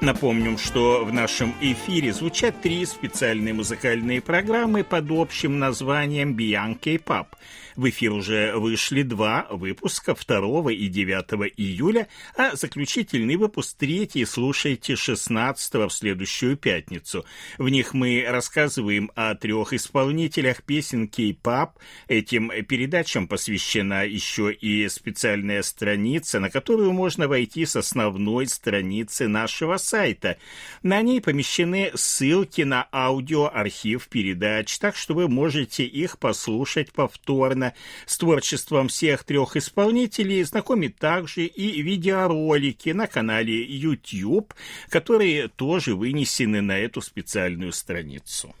Напомним, что в нашем эфире звучат три специальные музыкальные программы под общим названием Beyond K-Pop – в эфир уже вышли два выпуска 2 и 9 июля, а заключительный выпуск 3 слушайте 16 в следующую пятницу. В них мы рассказываем о трех исполнителях песен кей-пап. Этим передачам посвящена еще и специальная страница, на которую можно войти с основной страницы нашего сайта. На ней помещены ссылки на аудиоархив передач, так что вы можете их послушать повторно с творчеством всех трех исполнителей знакомит также и видеоролики на канале YouTube, которые тоже вынесены на эту специальную страницу.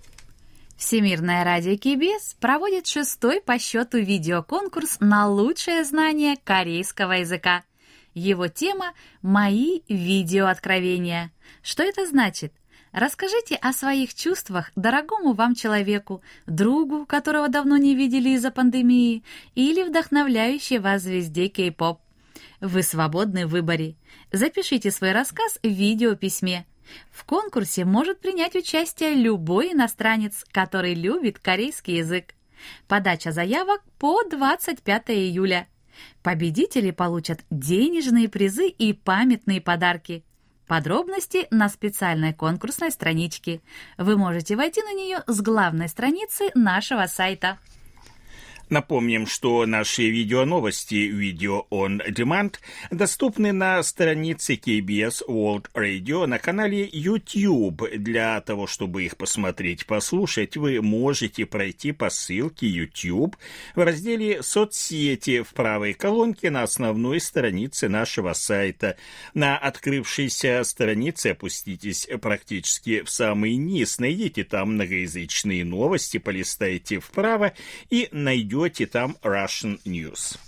Всемирное радио КБС проводит шестой по счету видеоконкурс на лучшее знание корейского языка. Его тема «Мои видеооткровения». Что это значит? Расскажите о своих чувствах дорогому вам человеку, другу, которого давно не видели из-за пандемии, или вдохновляющей вас звезде кей-поп. Вы свободны в выборе. Запишите свой рассказ в видеописьме. В конкурсе может принять участие любой иностранец, который любит корейский язык. Подача заявок по 25 июля. Победители получат денежные призы и памятные подарки – Подробности на специальной конкурсной страничке. Вы можете войти на нее с главной страницы нашего сайта. Напомним, что наши «Видео on Demand» доступны на странице KBS World Radio на канале YouTube. Для того, чтобы их посмотреть, послушать, вы можете пройти по ссылке YouTube в разделе «Соцсети» в правой колонке на основной странице нашего сайта. На открывшейся странице опуститесь практически в самый низ, найдите там многоязычные новости, полистайте вправо и найдете найдете там Russian News.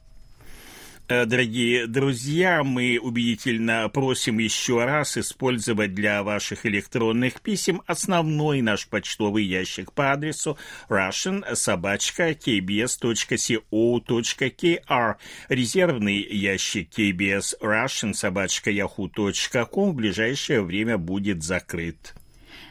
Э, дорогие друзья, мы убедительно просим еще раз использовать для ваших электронных писем основной наш почтовый ящик по адресу russian-kbs.co.kr, резервный ящик kbs russian-yahoo.com в ближайшее время будет закрыт.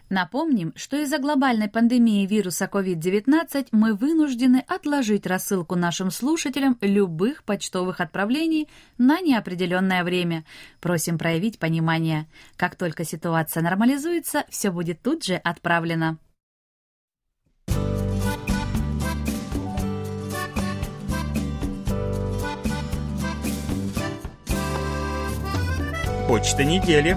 Напомним, что из-за глобальной пандемии вируса COVID-19 мы вынуждены отложить рассылку нашим слушателям любых почтовых отправлений на неопределенное время. Просим проявить понимание. Как только ситуация нормализуется, все будет тут же отправлено. Почта недели.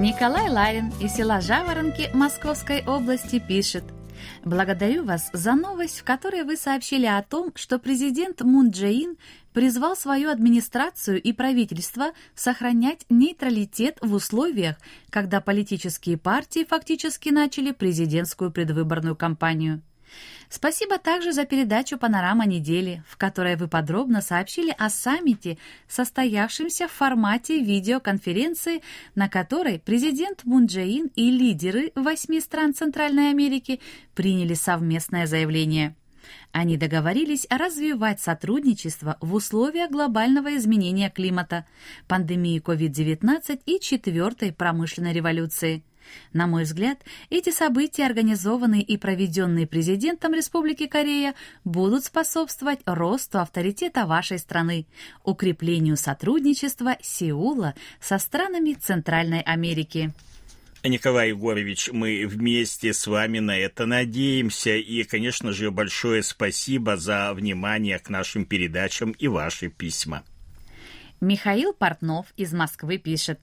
Николай Ларин из села Жаворонки Московской области пишет «Благодарю вас за новость, в которой вы сообщили о том, что президент Мун Джеин призвал свою администрацию и правительство сохранять нейтралитет в условиях, когда политические партии фактически начали президентскую предвыборную кампанию. Спасибо также за передачу «Панорама недели», в которой вы подробно сообщили о саммите, состоявшемся в формате видеоконференции, на которой президент Мун Джеин и лидеры восьми стран Центральной Америки приняли совместное заявление. Они договорились развивать сотрудничество в условиях глобального изменения климата, пандемии COVID-19 и четвертой промышленной революции – На мой взгляд, эти события, организованные и проведенные президентом Республики Корея, будут способствовать росту авторитета вашей страны, укреплению сотрудничества Сеула со странами Центральной Америки. Николай Егорович, мы вместе с вами на это надеемся. И, конечно же, большое спасибо за внимание к нашим передачам и ваши письма. Михаил Портнов из Москвы пишет.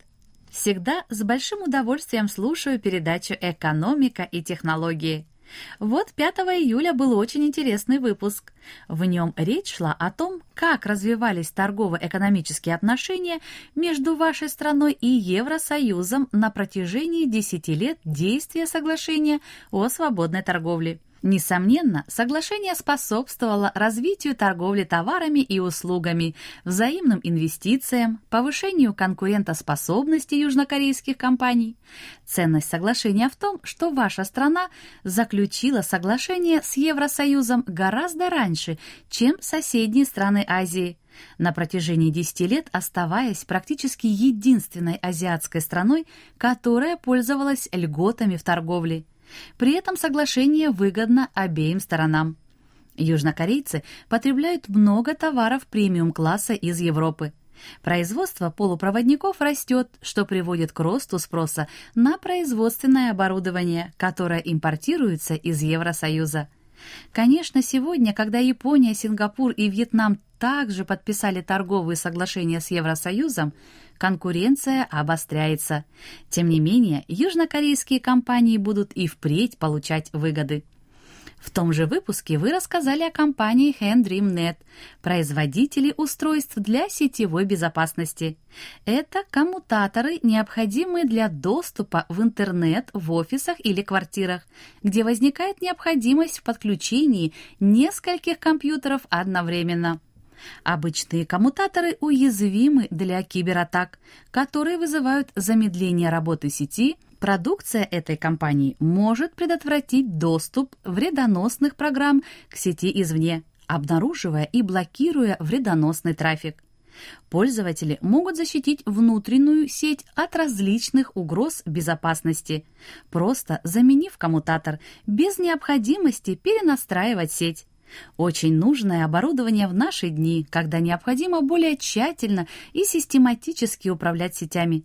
Всегда с большим удовольствием слушаю передачу «Экономика и технологии». Вот 5 июля был очень интересный выпуск. В нем речь шла о том, как развивались торгово-экономические отношения между вашей страной и Евросоюзом на протяжении 10 лет действия соглашения о свободной торговле. Несомненно, соглашение способствовало развитию торговли товарами и услугами, взаимным инвестициям, повышению конкурентоспособности южнокорейских компаний. Ценность соглашения в том, что ваша страна заключила соглашение с Евросоюзом гораздо раньше, чем соседние страны Азии на протяжении 10 лет оставаясь практически единственной азиатской страной, которая пользовалась льготами в торговле. При этом соглашение выгодно обеим сторонам. Южнокорейцы потребляют много товаров премиум-класса из Европы. Производство полупроводников растет, что приводит к росту спроса на производственное оборудование, которое импортируется из Евросоюза. Конечно, сегодня, когда Япония, Сингапур и Вьетнам также подписали торговые соглашения с Евросоюзом, конкуренция обостряется. Тем не менее, южнокорейские компании будут и впредь получать выгоды. В том же выпуске вы рассказали о компании HandDreamNet, производителе устройств для сетевой безопасности. Это коммутаторы, необходимые для доступа в интернет в офисах или квартирах, где возникает необходимость в подключении нескольких компьютеров одновременно. Обычные коммутаторы уязвимы для кибератак, которые вызывают замедление работы сети. Продукция этой компании может предотвратить доступ вредоносных программ к сети извне, обнаруживая и блокируя вредоносный трафик. Пользователи могут защитить внутреннюю сеть от различных угроз безопасности, просто заменив коммутатор без необходимости перенастраивать сеть. Очень нужное оборудование в наши дни, когда необходимо более тщательно и систематически управлять сетями.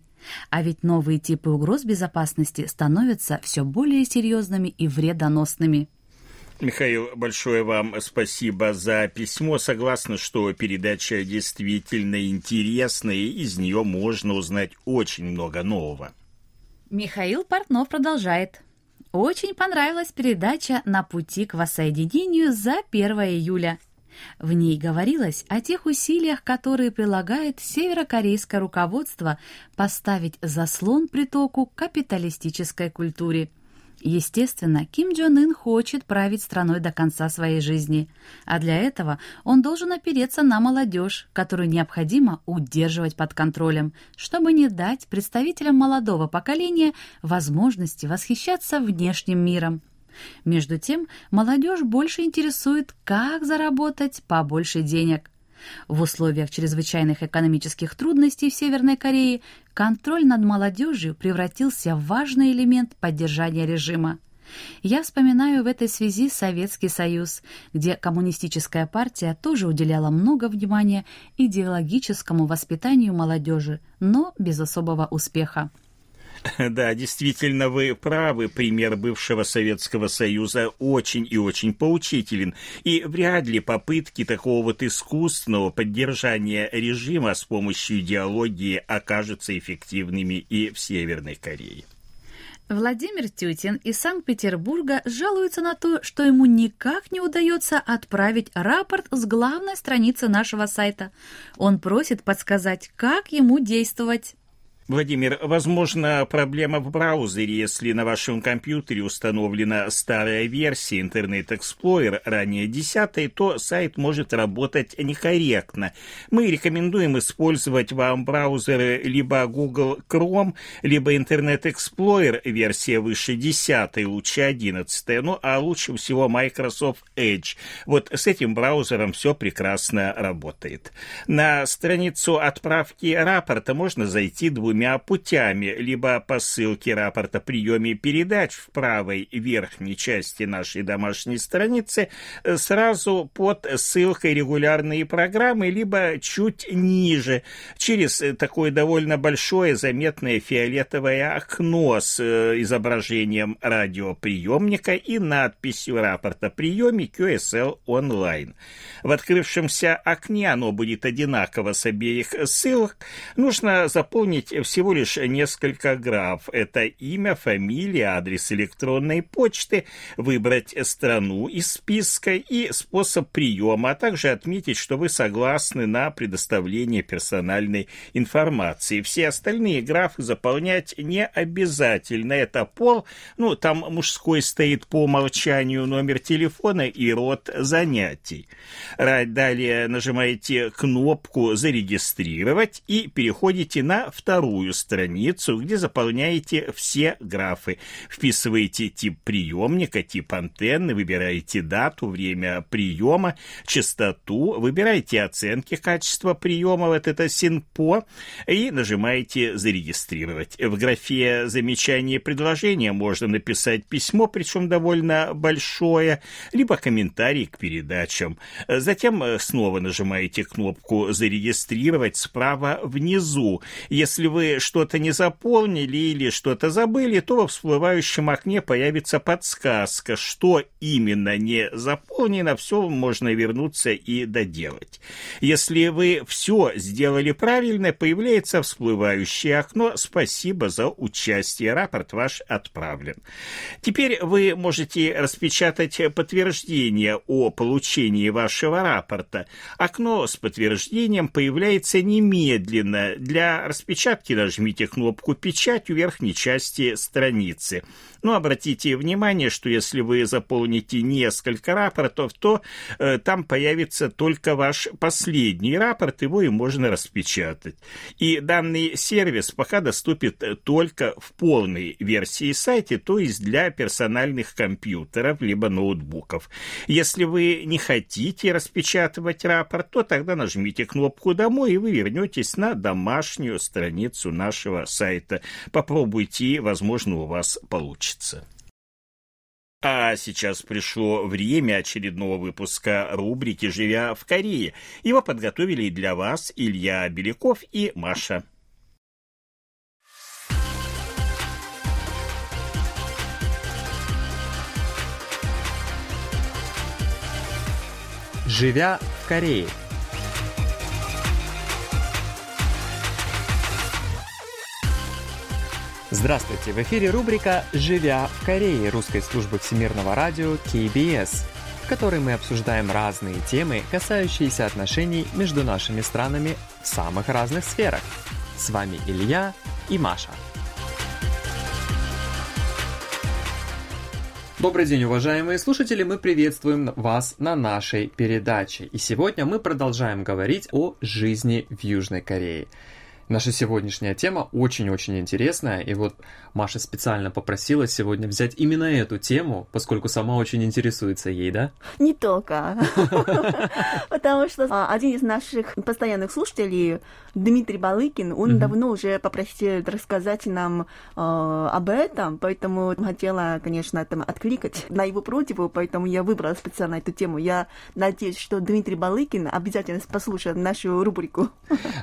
А ведь новые типы угроз безопасности становятся все более серьезными и вредоносными. Михаил, большое вам спасибо за письмо. Согласна, что передача действительно интересная, и из нее можно узнать очень много нового. Михаил Портнов продолжает. Очень понравилась передача «На пути к воссоединению» за 1 июля. В ней говорилось о тех усилиях, которые прилагает северокорейское руководство поставить заслон притоку капиталистической культуре – Естественно, Ким Джон Ын хочет править страной до конца своей жизни, а для этого он должен опереться на молодежь, которую необходимо удерживать под контролем, чтобы не дать представителям молодого поколения возможности восхищаться внешним миром. Между тем, молодежь больше интересует, как заработать побольше денег. В условиях чрезвычайных экономических трудностей в Северной Корее контроль над молодежью превратился в важный элемент поддержания режима. Я вспоминаю в этой связи Советский Союз, где коммунистическая партия тоже уделяла много внимания идеологическому воспитанию молодежи, но без особого успеха. Да, действительно, вы правы. Пример бывшего Советского Союза очень и очень поучителен. И вряд ли попытки такого вот искусственного поддержания режима с помощью идеологии окажутся эффективными и в Северной Корее. Владимир Тютин из Санкт-Петербурга жалуется на то, что ему никак не удается отправить рапорт с главной страницы нашего сайта. Он просит подсказать, как ему действовать. Владимир, возможно, проблема в браузере, если на вашем компьютере установлена старая версия Internet Explorer, ранее 10, то сайт может работать некорректно. Мы рекомендуем использовать вам браузеры либо Google Chrome, либо Internet Explorer, версия выше 10, лучше 11, ну а лучше всего Microsoft Edge. Вот с этим браузером все прекрасно работает. На страницу отправки рапорта можно зайти двумя двумя путями. Либо по ссылке рапорта приеме передач в правой верхней части нашей домашней страницы сразу под ссылкой регулярные программы, либо чуть ниже, через такое довольно большое заметное фиолетовое окно с э, изображением радиоприемника и надписью рапорта приеме QSL онлайн. В открывшемся окне оно будет одинаково с обеих ссылок. Нужно заполнить всего лишь несколько граф. Это имя, фамилия, адрес электронной почты, выбрать страну из списка и способ приема, а также отметить, что вы согласны на предоставление персональной информации. Все остальные графы заполнять не обязательно. Это пол, ну, там мужской стоит по умолчанию номер телефона и род занятий. Далее нажимаете кнопку «Зарегистрировать» и переходите на вторую страницу, где заполняете все графы. Вписываете тип приемника, тип антенны, выбираете дату, время приема, частоту, выбираете оценки качества приема, вот это СИНПО, и нажимаете «Зарегистрировать». В графе «Замечание предложения» можно написать письмо, причем довольно большое, либо комментарий к передачам. Затем э, снова нажимаете кнопку «Зарегистрировать» справа внизу. Если вы что-то не заполнили или что-то забыли, то во всплывающем окне появится подсказка, что именно не заполнено, все можно вернуться и доделать. Если вы все сделали правильно, появляется всплывающее окно «Спасибо за участие, рапорт ваш отправлен». Теперь вы можете распечатать подтверждение о получении вашего рапорта. Окно с подтверждением появляется немедленно. Для распечатки нажмите кнопку «Печать» в верхней части страницы. Но обратите внимание, что если вы заполните несколько рапортов, то э, там появится только ваш последний рапорт, его и можно распечатать. И данный сервис пока доступен только в полной версии сайта, то есть для персональных компьютеров либо ноутбуков. Если вы не хотите распечатывать рапорт, то тогда нажмите кнопку «Домой» и вы вернетесь на домашнюю страницу нашего сайта. Попробуйте, возможно, у вас получится. А сейчас пришло время очередного выпуска рубрики «Живя в Корее». Его подготовили для вас Илья Беляков и Маша. Живя в Корее. Здравствуйте! В эфире рубрика «Живя в Корее» русской службы всемирного радио KBS, в которой мы обсуждаем разные темы, касающиеся отношений между нашими странами в самых разных сферах. С вами Илья и Маша. Добрый день, уважаемые слушатели! Мы приветствуем вас на нашей передаче. И сегодня мы продолжаем говорить о жизни в Южной Корее. Наша сегодняшняя тема очень-очень интересная, и вот Маша специально попросила сегодня взять именно эту тему, поскольку сама очень интересуется ей, да? Не только. Потому что а, один из наших постоянных слушателей, Дмитрий Балыкин, он давно уже попросил рассказать нам а, об этом, поэтому хотела, конечно, там откликать на его просьбу, поэтому я выбрала специально эту тему. Я надеюсь, что Дмитрий Балыкин обязательно послушает нашу рубрику.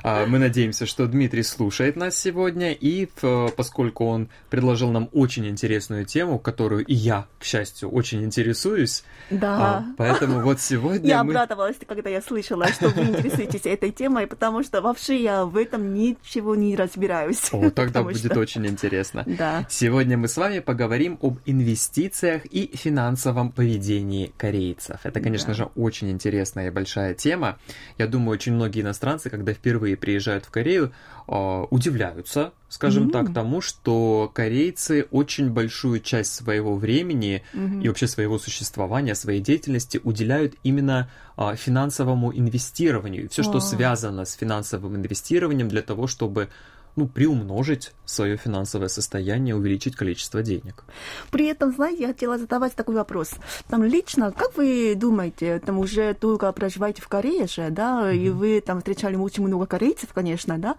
А, мы надеемся, что Дмитрий слушает нас сегодня, и поскольку он предложил нам очень интересную тему, которую и я, к счастью, очень интересуюсь. Да. А, поэтому вот сегодня Я мы... обрадовалась, когда я слышала, что вы интересуетесь этой темой, потому что вообще я в этом ничего не разбираюсь. О, тогда будет что... очень интересно. Да. Сегодня мы с вами поговорим об инвестициях и финансовом поведении корейцев. Это, конечно да. же, очень интересная и большая тема. Я думаю, очень многие иностранцы, когда впервые приезжают в Корею, удивляются, скажем mm-hmm. так, тому, что корейцы очень большую часть своего времени mm-hmm. и вообще своего существования, своей деятельности уделяют именно а, финансовому инвестированию. Все, oh. что связано с финансовым инвестированием для того, чтобы ну, приумножить свое финансовое состояние, увеличить количество денег. При этом, знаете, я хотела задавать такой вопрос. Там лично, как вы думаете, там уже только проживаете в Корее же, да, mm-hmm. и вы там встречали очень много корейцев, конечно, да,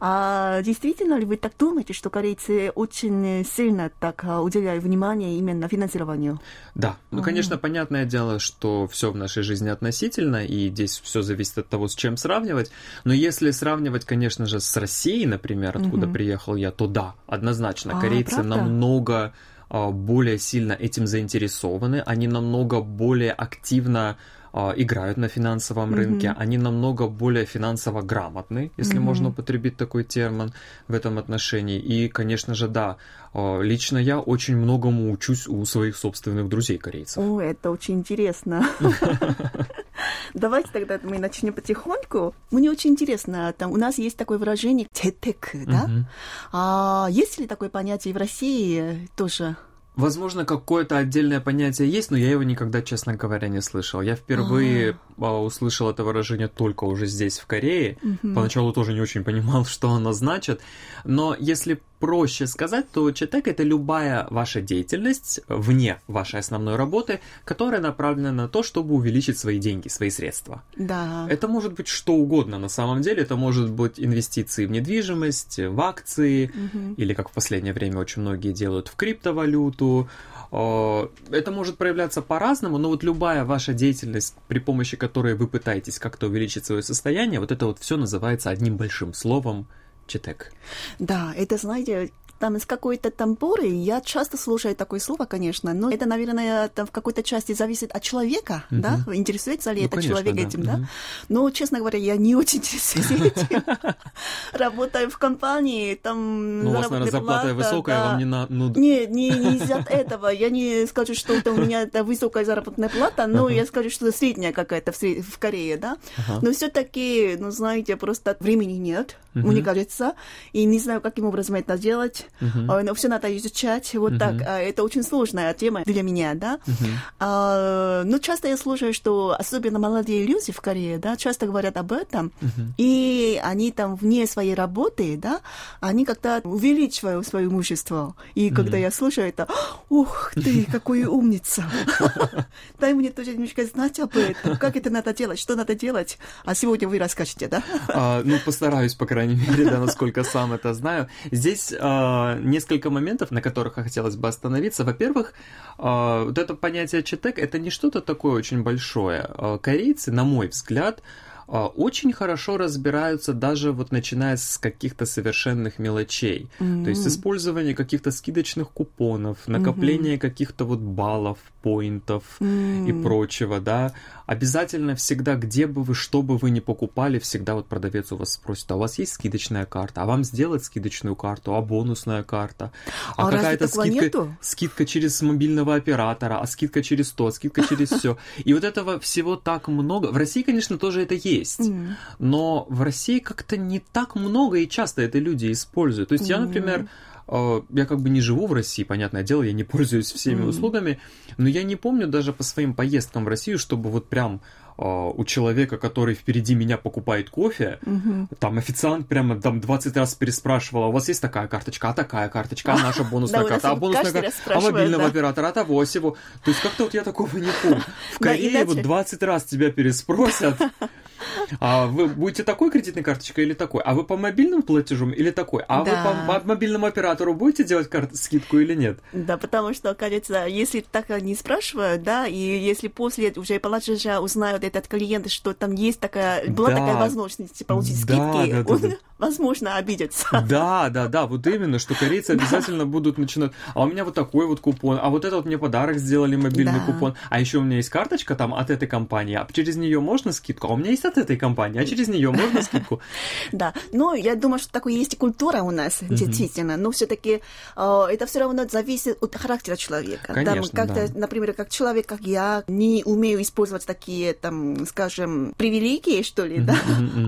а действительно ли вы так думаете, что корейцы очень сильно так а, уделяют внимание именно финансированию? Да, ну, конечно, понятное дело, что все в нашей жизни относительно, и здесь все зависит от того, с чем сравнивать, но если сравнивать, конечно же, с Россией, например, откуда mm-hmm. приехал я, то да, однозначно, а, корейцы правда? намного а, более сильно этим заинтересованы, они намного более активно а, играют на финансовом mm-hmm. рынке, они намного более финансово грамотны, если mm-hmm. можно употребить такой термин в этом отношении. И, конечно же, да, а, лично я очень многому учусь у своих собственных друзей корейцев. О, это очень интересно. Давайте тогда мы начнем потихоньку. Мне очень интересно, там у нас есть такое выражение «тетек», да? А есть ли такое понятие в России тоже? Возможно, какое-то отдельное понятие есть, но я его никогда, честно говоря, не слышал. Я впервые А-а-а. услышал это выражение только уже здесь, в Корее. Угу. Поначалу тоже не очень понимал, что оно значит. Но если проще сказать, то читек это любая ваша деятельность вне вашей основной работы, которая направлена на то, чтобы увеличить свои деньги, свои средства. Да. Это может быть что угодно на самом деле. Это может быть инвестиции в недвижимость, в акции, угу. или как в последнее время очень многие делают в криптовалюту. Это может проявляться по-разному, но вот любая ваша деятельность, при помощи которой вы пытаетесь как-то увеличить свое состояние, вот это вот все называется одним большим словом читек. Да, это, знаете, там из какой-то там поры я часто слушаю такое слово, конечно, но это, наверное, там в какой-то части зависит от человека, uh-huh. да, интересуется ли ну, этот конечно, человек да. этим, да. Но, честно говоря, я не очень интересуюсь этим. Работаю в компании, там Ну, у вас, наверное, зарплата высокая, вам не на... Ну... Не, не, из-за этого. Я не скажу, что это у меня это высокая заработная плата, но я скажу, что это средняя какая-то в Корее, да. Но все-таки, ну, знаете, просто времени нет, мне кажется, и не знаю, каким образом это делать uh-huh. но все надо изучать. Вот uh-huh. так. А, это очень сложная тема для меня, да. Uh-huh. А, ну, часто я слушаю, что особенно молодые люди в Корее, да, часто говорят об этом, uh-huh. и они там вне своей работы, да, они как-то увеличивают свое имущество. И uh-huh. когда я слушаю это, ух ты, какой умница. Дай мне тоже немножко знать об этом, как это надо делать, что надо делать. А сегодня вы расскажете, да? А, ну, постараюсь, по крайней мере, да, насколько сам это знаю. Здесь несколько моментов, на которых хотелось бы остановиться. Во-первых, а, вот это понятие читек это не что-то такое очень большое. А, корейцы, на мой взгляд, очень хорошо разбираются даже вот начиная с каких-то совершенных мелочей. Mm-hmm. То есть использование каких-то скидочных купонов, накопление mm-hmm. каких-то вот баллов, поинтов mm-hmm. и прочего, да. Обязательно всегда, где бы вы, что бы вы ни покупали, всегда вот продавец у вас спросит, а у вас есть скидочная карта? А вам сделать скидочную карту? А бонусная карта? А, а какая-то скидка, нету? скидка через мобильного оператора, а скидка через то, скидка через все. И вот этого всего так много. В России, конечно, тоже это есть. Mm. Но в России как-то не так много и часто это люди используют. То есть mm. я, например, я как бы не живу в России, понятное дело, я не пользуюсь всеми mm. услугами, но я не помню даже по своим поездкам в Россию, чтобы вот прям у человека, который впереди меня покупает кофе, угу. там официант прямо там 20 раз переспрашивал, а у вас есть такая карточка, а такая карточка, а наша бонусная карта, а бонусная карта, а мобильного оператора, а того всего. То есть как-то вот я такого не помню. В Корее вот 20 раз тебя переспросят, а вы будете такой кредитной карточкой или такой? А вы по мобильным платежам или такой? А да. вы по мобильному оператору будете делать кар- скидку или нет? Да, потому что, кажется, если так не спрашивают, да, и если после уже платежа узнают этот клиент, что там есть такая, была да. такая возможность получить да, скидки, да, да, он, да. возможно, обидится. Да, да, да, вот именно, что корейцы обязательно будут начинать, а у меня вот такой вот купон, а вот этот вот мне подарок сделали, мобильный купон, а еще у меня есть карточка там от этой компании, а через нее можно скидку, а у меня есть от этой компании, а через нее можно скидку? Да, но я думаю, что такое есть культура у нас, действительно, но все-таки э, это все равно зависит от характера человека. Конечно, как-то, например, как человек, как я, не умею использовать такие, там, скажем, привилегии, что ли, да,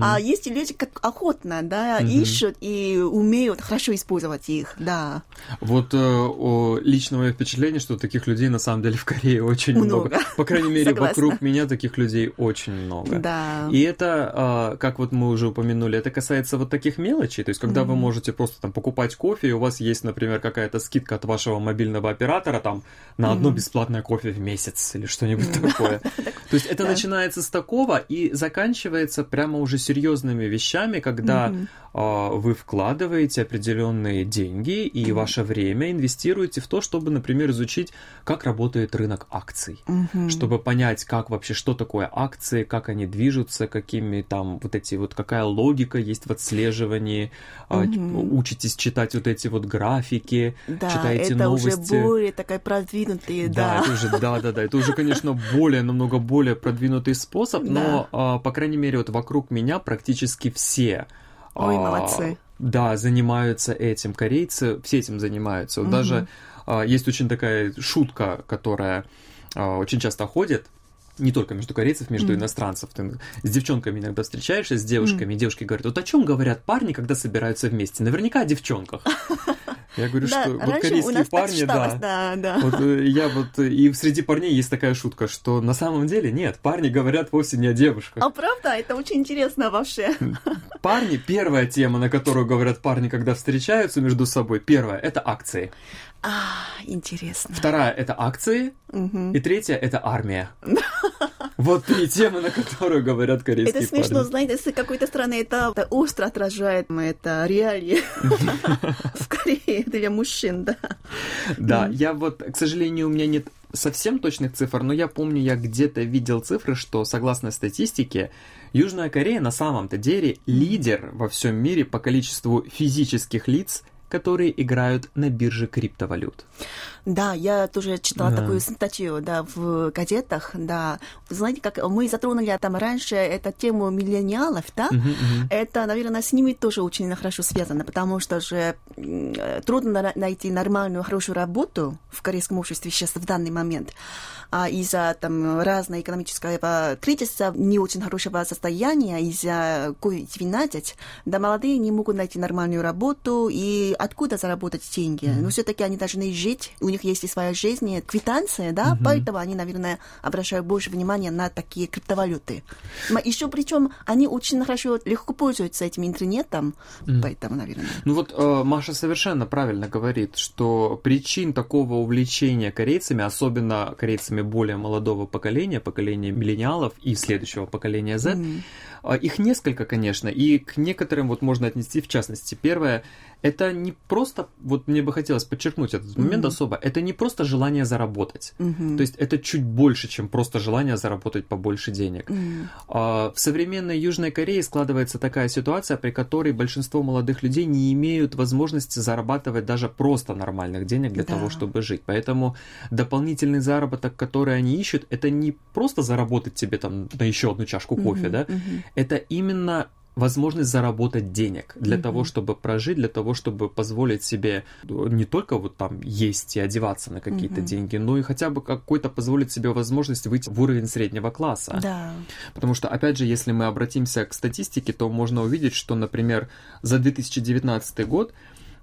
а есть люди, как охотно, да, ищут и умеют хорошо использовать их, да. Вот э, личное впечатление, что таких людей на самом деле в Корее очень много. По крайней мере, вокруг меня таких людей очень много. Да. И это, а, как вот мы уже упомянули, это касается вот таких мелочей. То есть, когда вы можете просто там покупать кофе, и у вас есть, например, какая-то скидка от вашего мобильного оператора там на одно бесплатное кофе в месяц или что-нибудь такое. То есть это начинается с такого и заканчивается прямо уже серьезными вещами, когда а, вы вкладываете определенные деньги и ваше время инвестируете в то, чтобы, например, изучить, как работает рынок акций, чтобы понять, как вообще, что такое акции, как они движутся, какими там вот эти вот, какая логика есть в отслеживании, угу. учитесь читать вот эти вот графики, да, читаете это новости. уже более такая продвинутые, да. да. Это уже, да, да, да, это уже, конечно, более, намного более продвинутый способ, да. но, а, по крайней мере, вот вокруг меня практически все Ой, молодцы. Да, занимаются этим. Корейцы все этим занимаются. Угу. Даже а, есть очень такая шутка, которая а, очень часто ходит не только между корейцев, между mm. иностранцев. Ты с девчонками иногда встречаешься, с девушками, mm. и девушки говорят, вот о чем говорят парни, когда собираются вместе? Наверняка о девчонках. Я говорю, да, что вот корейские парни, да, да, да. Вот э, я вот э, и среди парней есть такая шутка, что на самом деле нет, парни говорят вовсе не о девушках. А правда, это очень интересно вообще. Парни, первая тема, на которую говорят парни, когда встречаются между собой, первая это акции. А, интересно. Вторая это акции, угу. и третья это армия. Вот три темы, на которые говорят корейские Это смешно, парни. знаете, с какой-то стороны это, это остро отражает это реалии в Корее для мужчин, да. Да, я вот, к сожалению, у меня нет совсем точных цифр, но я помню, я где-то видел цифры, что согласно статистике, Южная Корея на самом-то деле лидер во всем мире по количеству физических лиц, которые играют на бирже криптовалют. Да, я тоже читала да. такую статью, да, в газетах, да. Знаете, как мы затронули там раньше эту тему миллениалов, да? Uh-huh, uh-huh. Это, наверное, с ними тоже очень хорошо связано, потому что же трудно найти нормальную, хорошую работу в корейском обществе сейчас в данный момент. А из-за там разного экономического кризиса, не очень хорошего состояния, из-за COVID-19, да, молодые не могут найти нормальную работу и откуда заработать деньги. Mm-hmm. Но все-таки они должны жить, у них есть и своя жизнь, квитанция, да, mm-hmm. поэтому они, наверное, обращают больше внимания на такие криптовалюты. Еще причем они очень хорошо, легко пользуются этим интернетом, mm-hmm. поэтому, наверное. Ну вот э, Маша совершенно правильно говорит, что причин такого увлечения корейцами, особенно корейцами более молодого поколения, поколения миллениалов и следующего поколения Z, mm-hmm. Их несколько, конечно, и к некоторым вот можно отнести в частности. Первое это не просто, вот мне бы хотелось подчеркнуть этот момент mm-hmm. особо, это не просто желание заработать. Mm-hmm. То есть это чуть больше, чем просто желание заработать побольше денег. Mm-hmm. А, в современной Южной Корее складывается такая ситуация, при которой большинство молодых людей не имеют возможности зарабатывать даже просто нормальных денег для да. того, чтобы жить. Поэтому дополнительный заработок, который они ищут, это не просто заработать тебе там на еще одну чашку кофе, mm-hmm. да, mm-hmm. Это именно возможность заработать денег для mm-hmm. того, чтобы прожить, для того, чтобы позволить себе не только вот там есть и одеваться на какие-то mm-hmm. деньги, но и хотя бы какой-то позволить себе возможность выйти в уровень среднего класса. Да. Потому что, опять же, если мы обратимся к статистике, то можно увидеть, что, например, за 2019 год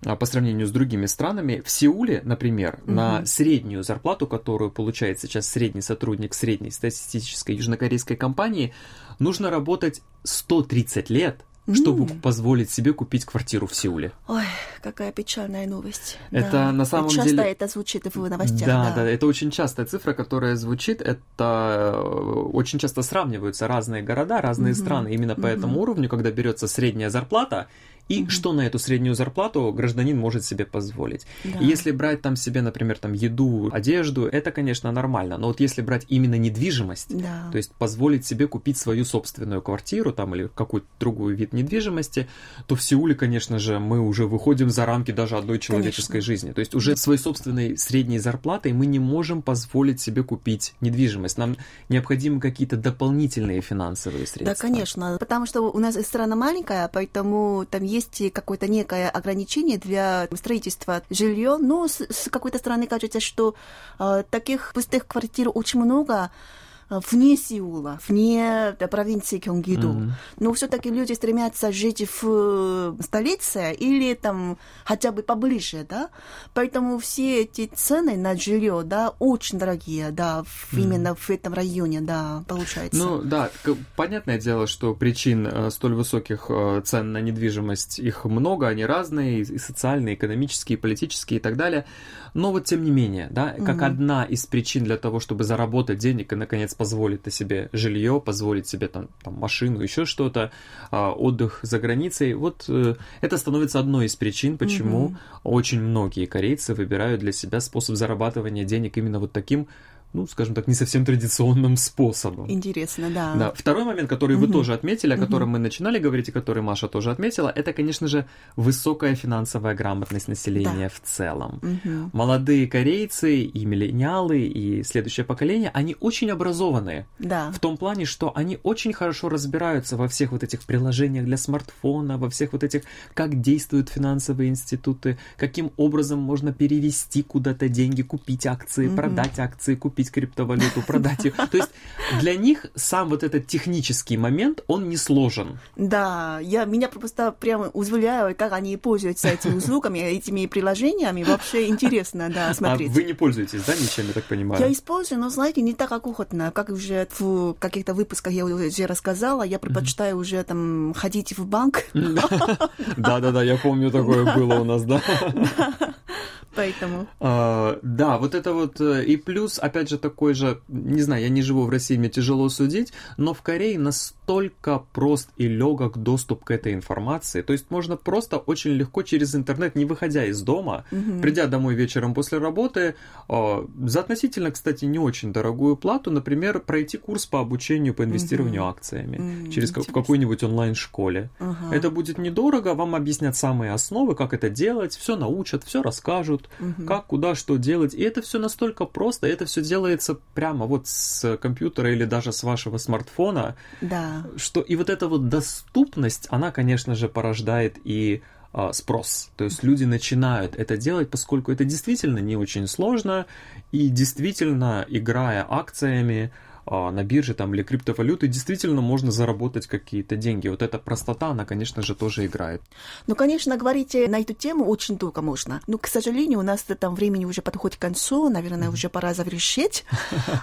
а, по сравнению с другими странами, в Сеуле, например, угу. на среднюю зарплату, которую получает сейчас средний сотрудник средней статистической южнокорейской компании, нужно работать 130 лет, чтобы mm. позволить себе купить квартиру в Сеуле. Ой, какая печальная новость. Это да. на самом часто деле... Часто это звучит в новостях. Да, да, да, это очень частая цифра, которая звучит. Это э, очень часто сравниваются разные города, разные mm-hmm. страны. Именно mm-hmm. по этому уровню, когда берется средняя зарплата, и mm-hmm. что на эту среднюю зарплату гражданин может себе позволить. Да. Если брать там себе, например, там еду, одежду, это, конечно, нормально. Но вот если брать именно недвижимость, да. то есть позволить себе купить свою собственную квартиру там или какой-то другой вид недвижимости, то в Сеуле, конечно же, мы уже выходим за рамки даже одной человеческой конечно. жизни. То есть уже своей собственной средней зарплатой мы не можем позволить себе купить недвижимость. Нам необходимы какие-то дополнительные финансовые средства. Да, конечно, потому что у нас страна маленькая, поэтому там есть есть какое-то некое ограничение для строительства жилья, но с, с какой-то стороны кажется, что э, таких пустых квартир очень много, вне Сеула, вне провинции Кёнгиду. Mm-hmm. Но все-таки люди стремятся жить в столице или там хотя бы поближе, да. Поэтому все эти цены на жилье, да, очень дорогие, да, mm-hmm. именно в этом районе, да, получается. Ну да, понятное дело, что причин э, столь высоких э, цен на недвижимость их много, они разные, и социальные, и экономические, и политические и так далее. Но вот тем не менее, да, как mm-hmm. одна из причин для того, чтобы заработать денег и наконец позволить себе жилье, позволить себе там, там машину, еще что-то, а, отдых за границей, вот э, это становится одной из причин, почему mm-hmm. очень многие корейцы выбирают для себя способ зарабатывания денег именно вот таким ну, скажем так, не совсем традиционным способом. Интересно, да. Да. Второй момент, который вы тоже отметили, о котором мы начинали говорить, и который Маша тоже отметила, это, конечно же, высокая финансовая грамотность населения да. в целом. Молодые корейцы и миллениалы, и следующее поколение, они очень образованные. Да. В том плане, что они очень хорошо разбираются во всех вот этих приложениях для смартфона, во всех вот этих, как действуют финансовые институты, каким образом можно перевести куда-то деньги, купить акции, продать акции, купить купить криптовалюту, продать ее. То есть для них сам вот этот технический момент, он не сложен. Да, я, меня просто прямо удивляет, как они пользуются этими услугами, этими приложениями. Вообще интересно, да, смотреть. А вы не пользуетесь, да, ничем, я так понимаю? Я использую, но, знаете, не так охотно. Как уже в каких-то выпусках я уже рассказала, я предпочитаю уже там ходить в банк. Да-да-да, я помню, такое было у нас, да. Поэтому. А, да, вот это вот. Э, и плюс, опять же, такой же, не знаю, я не живу в России, мне тяжело судить, но в Корее настолько прост и легок доступ к этой информации. То есть можно просто очень легко через интернет, не выходя из дома, угу. придя домой вечером после работы, а, за относительно, кстати, не очень дорогую плату, например, пройти курс по обучению по инвестированию угу. акциями угу, через в какой-нибудь онлайн-школе. Ага. Это будет недорого, вам объяснят самые основы, как это делать, все научат, все расскажут угу. как, куда, что делать. И это все настолько просто, это все делается прямо вот с компьютера или даже с вашего смартфона. Да. Что и вот эта вот доступность, она, конечно же, порождает и а, спрос. То есть люди начинают это делать, поскольку это действительно не очень сложно, и действительно, играя акциями, на бирже там или криптовалюты, действительно можно заработать какие-то деньги. Вот эта простота, она, конечно же, тоже играет. Ну, конечно, говорить на эту тему очень долго можно. Но, к сожалению, у нас там времени уже подходит к концу, наверное, уже пора завершить.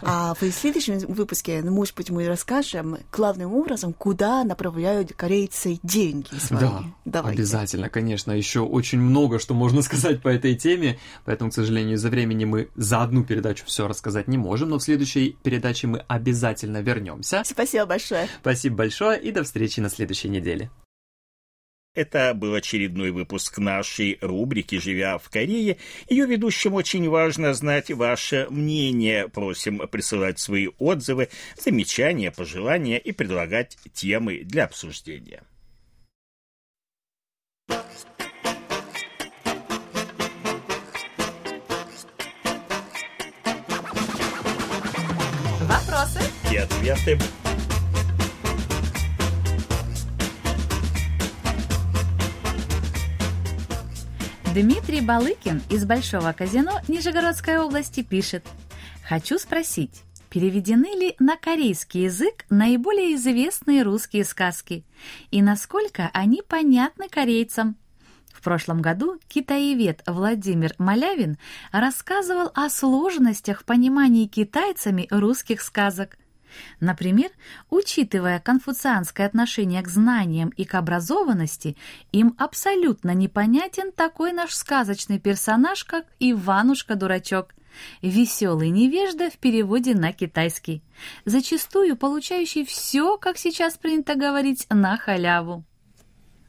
А в следующем выпуске, ну, может быть, мы расскажем главным образом, куда направляют корейцы деньги свои. Да, Давайте. обязательно, конечно. Еще очень много, что можно сказать по этой теме, поэтому, к сожалению, за времени мы за одну передачу все рассказать не можем, но в следующей передаче мы обязательно вернемся. Спасибо большое. Спасибо большое и до встречи на следующей неделе. Это был очередной выпуск нашей рубрики «Живя в Корее». Ее ведущим очень важно знать ваше мнение. Просим присылать свои отзывы, замечания, пожелания и предлагать темы для обсуждения. И ответы. Дмитрий Балыкин из Большого казино Нижегородской области пишет. Хочу спросить, переведены ли на корейский язык наиболее известные русские сказки и насколько они понятны корейцам? В прошлом году китаевед Владимир Малявин рассказывал о сложностях в понимании китайцами русских сказок. Например, учитывая конфуцианское отношение к знаниям и к образованности, им абсолютно непонятен такой наш сказочный персонаж, как Иванушка-дурачок, веселый невежда в переводе на китайский, зачастую получающий все, как сейчас принято говорить, на халяву.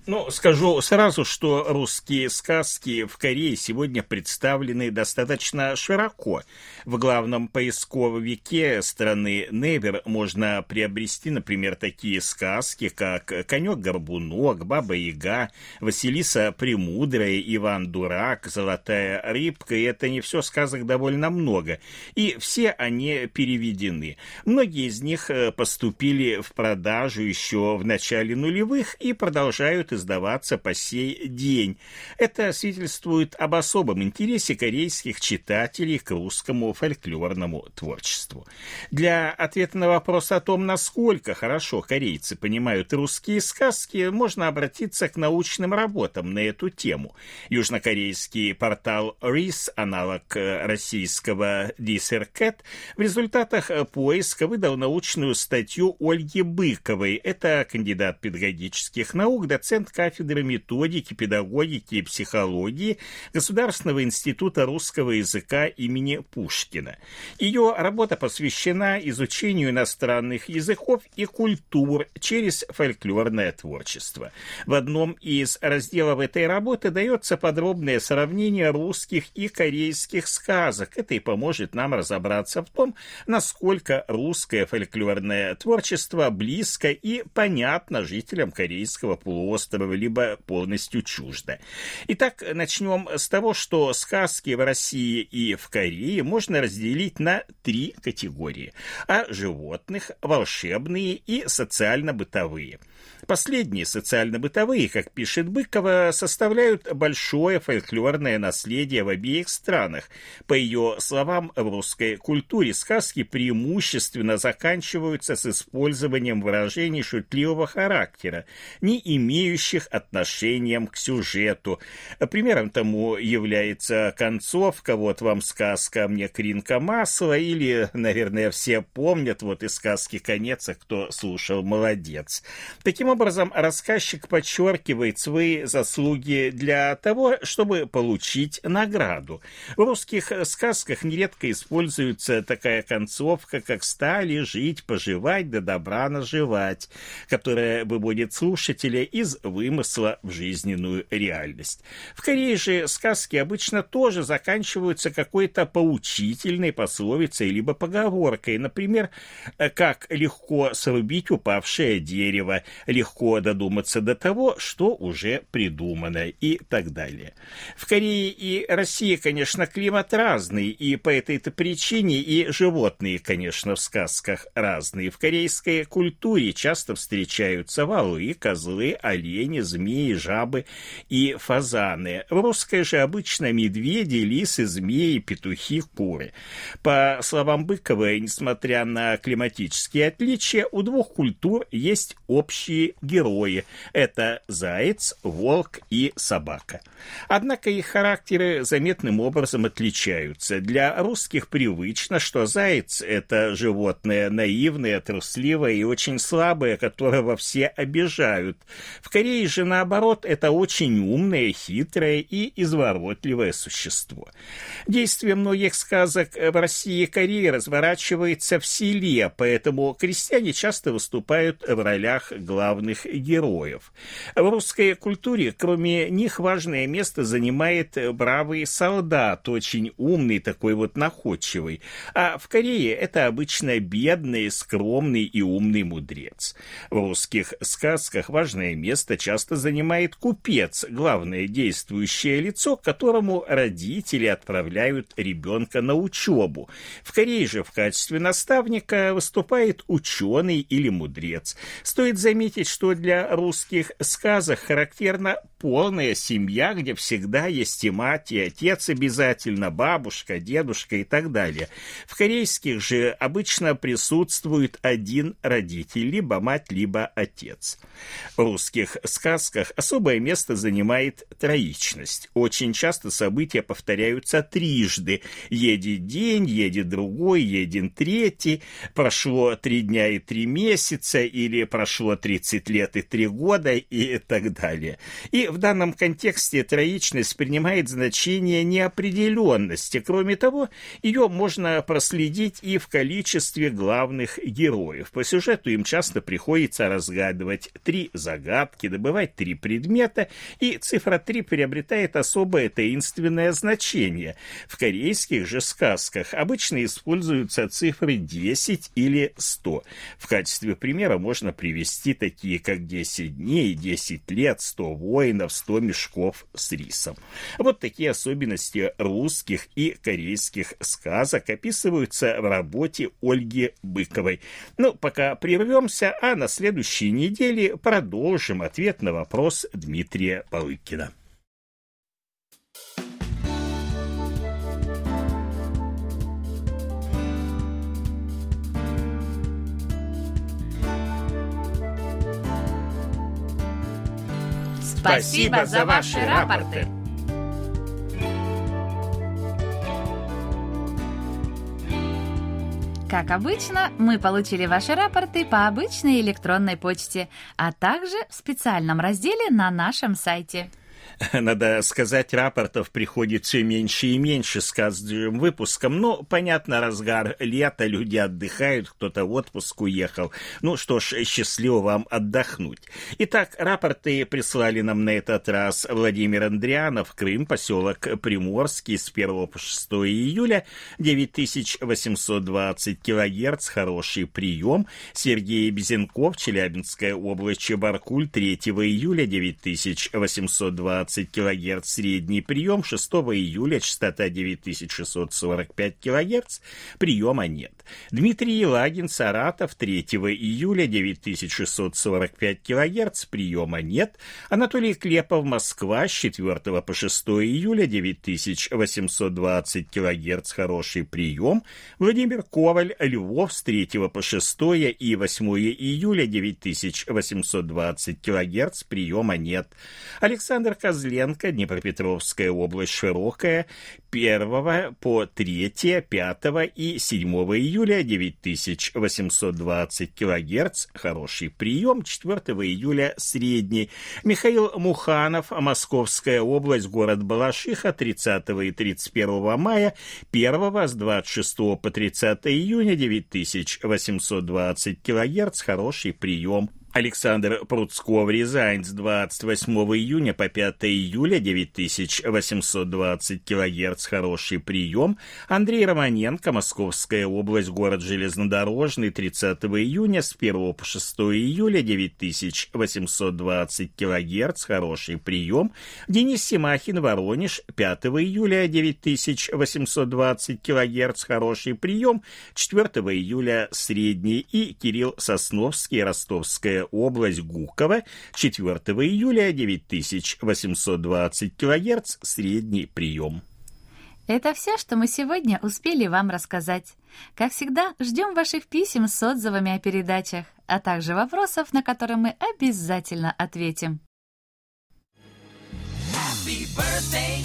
Ну, скажу сразу, что русские сказки в Корее сегодня представлены достаточно широко. В главном поисковике страны Невер можно приобрести, например, такие сказки, как «Конек-горбунок», «Баба-яга», «Василиса Премудрая», «Иван Дурак», «Золотая рыбка», и это не все сказок довольно много. И все они переведены. Многие из них э, поступили в продажу еще в начале нулевых и продолжают издаваться по сей день. Это свидетельствует об особом интересе корейских читателей к русскому фольклорному творчеству. Для ответа на вопрос о том, насколько хорошо корейцы понимают русские сказки, можно обратиться к научным работам на эту тему. Южнокорейский портал RIS, аналог российского DisserCat, в результатах поиска выдал научную статью Ольги Быковой. Это кандидат педагогических наук, доцент кафедры методики, педагогики и психологии Государственного института русского языка имени Пушкина. Ее работа посвящена изучению иностранных языков и культур через фольклорное творчество. В одном из разделов этой работы дается подробное сравнение русских и корейских сказок. Это и поможет нам разобраться в том, насколько русское фольклорное творчество близко и понятно жителям корейского полуострова, либо полностью чуждо. Итак, начнем с того, что сказки в России и в Корее можно разделить на три категории. О животных, волшебные и социально-бытовые – Последние социально-бытовые, как пишет Быкова, составляют большое фольклорное наследие в обеих странах. По ее словам, в русской культуре сказки преимущественно заканчиваются с использованием выражений шутливого характера, не имеющих отношения к сюжету. Примером тому является концовка «Вот вам сказка, мне кринка масла» или, наверное, все помнят вот из сказки «Конец», а кто слушал, молодец. Таким образом, рассказчик подчеркивает свои заслуги для того, чтобы получить награду. В русских сказках нередко используется такая концовка, как «стали жить, поживать, да добра наживать», которая выводит слушателя из вымысла в жизненную реальность. В Корее же сказки обычно тоже заканчиваются какой-то поучительной пословицей либо поговоркой, например, «как легко срубить упавшее дерево», легко додуматься до того, что уже придумано и так далее. В Корее и России, конечно, климат разный, и по этой-то причине и животные, конечно, в сказках разные. В корейской культуре часто встречаются валы, козлы, олени, змеи, жабы и фазаны. В русской же обычно медведи, лисы, змеи, петухи, куры. По словам Быковой, несмотря на климатические отличия, у двух культур есть общие герои. Это заяц, волк и собака. Однако их характеры заметным образом отличаются. Для русских привычно, что заяц – это животное наивное, трусливое и очень слабое, которого все обижают. В Корее же, наоборот, это очень умное, хитрое и изворотливое существо. Действие многих сказок в России и Корее разворачивается в селе, поэтому крестьяне часто выступают в ролях главных главных героев. В русской культуре, кроме них, важное место занимает бравый солдат, очень умный, такой вот находчивый. А в Корее это обычно бедный, скромный и умный мудрец. В русских сказках важное место часто занимает купец, главное действующее лицо, которому родители отправляют ребенка на учебу. В Корее же в качестве наставника выступает ученый или мудрец. Стоит заметить, заметить, что для русских сказок характерна полная семья, где всегда есть и мать, и отец обязательно, бабушка, дедушка и так далее. В корейских же обычно присутствует один родитель, либо мать, либо отец. В русских сказках особое место занимает троичность. Очень часто события повторяются трижды. Едет день, едет другой, едет третий, прошло три дня и три месяца, или прошло тридцать 30 лет и 3 года и так далее. И в данном контексте троичность принимает значение неопределенности. Кроме того, ее можно проследить и в количестве главных героев. По сюжету им часто приходится разгадывать три загадки, добывать три предмета, и цифра 3 приобретает особое таинственное значение. В корейских же сказках обычно используются цифры 10 или 100. В качестве примера можно привести такие такие как 10 дней, 10 лет, 100 воинов, 100 мешков с рисом. Вот такие особенности русских и корейских сказок описываются в работе Ольги Быковой. Ну, пока прервемся, а на следующей неделе продолжим ответ на вопрос Дмитрия Балыкина. Спасибо за ваши рапорты. Как обычно, мы получили ваши рапорты по обычной электронной почте, а также в специальном разделе на нашем сайте. Надо сказать, рапортов приходит все меньше и меньше с каждым выпуском. Ну, понятно, разгар лета, люди отдыхают, кто-то в отпуск уехал. Ну что ж, счастливо вам отдохнуть. Итак, рапорты прислали нам на этот раз Владимир Андрианов, Крым, поселок Приморский с 1 по 6 июля, 9820 килогерц, хороший прием. Сергей Безенков, Челябинская область, Чебаркуль, 3 июля, 9820 15 кГц средний прием, 6 июля частота 9645 кГц, приема нет. Дмитрий Елагин, Саратов, 3 июля 9645 кГц, приема нет. Анатолий Клепов, Москва, с 4 по 6 июля 9820 кГц, хороший прием. Владимир Коваль, Львов, с 3 по 6 и 8 июля 9820 кГц, приема нет. Александр Козленко, Днепропетровская область широкая, 1 по 3, 5 и 7 июля 9820 килогерц, хороший прием, 4 июля средний. Михаил Муханов, Московская область, город Балашиха, 30 и 31 мая, 1 с 26 по 30 июня 9820 килогерц, хороший прием. Александр Пруцков, Рязань, с 28 июня по 5 июля 9820 кГц, хороший прием. Андрей Романенко, Московская область, город Железнодорожный, 30 июня с 1 по 6 июля 9820 кГц, хороший прием. Денис Симахин, Воронеж, 5 июля 9820 кГц, хороший прием. 4 июля средний. И Кирилл Сосновский, Ростовская область Гуково, 4 июля 9820 кГц, средний прием. Это все, что мы сегодня успели вам рассказать. Как всегда, ждем ваших писем с отзывами о передачах, а также вопросов, на которые мы обязательно ответим. Happy birthday,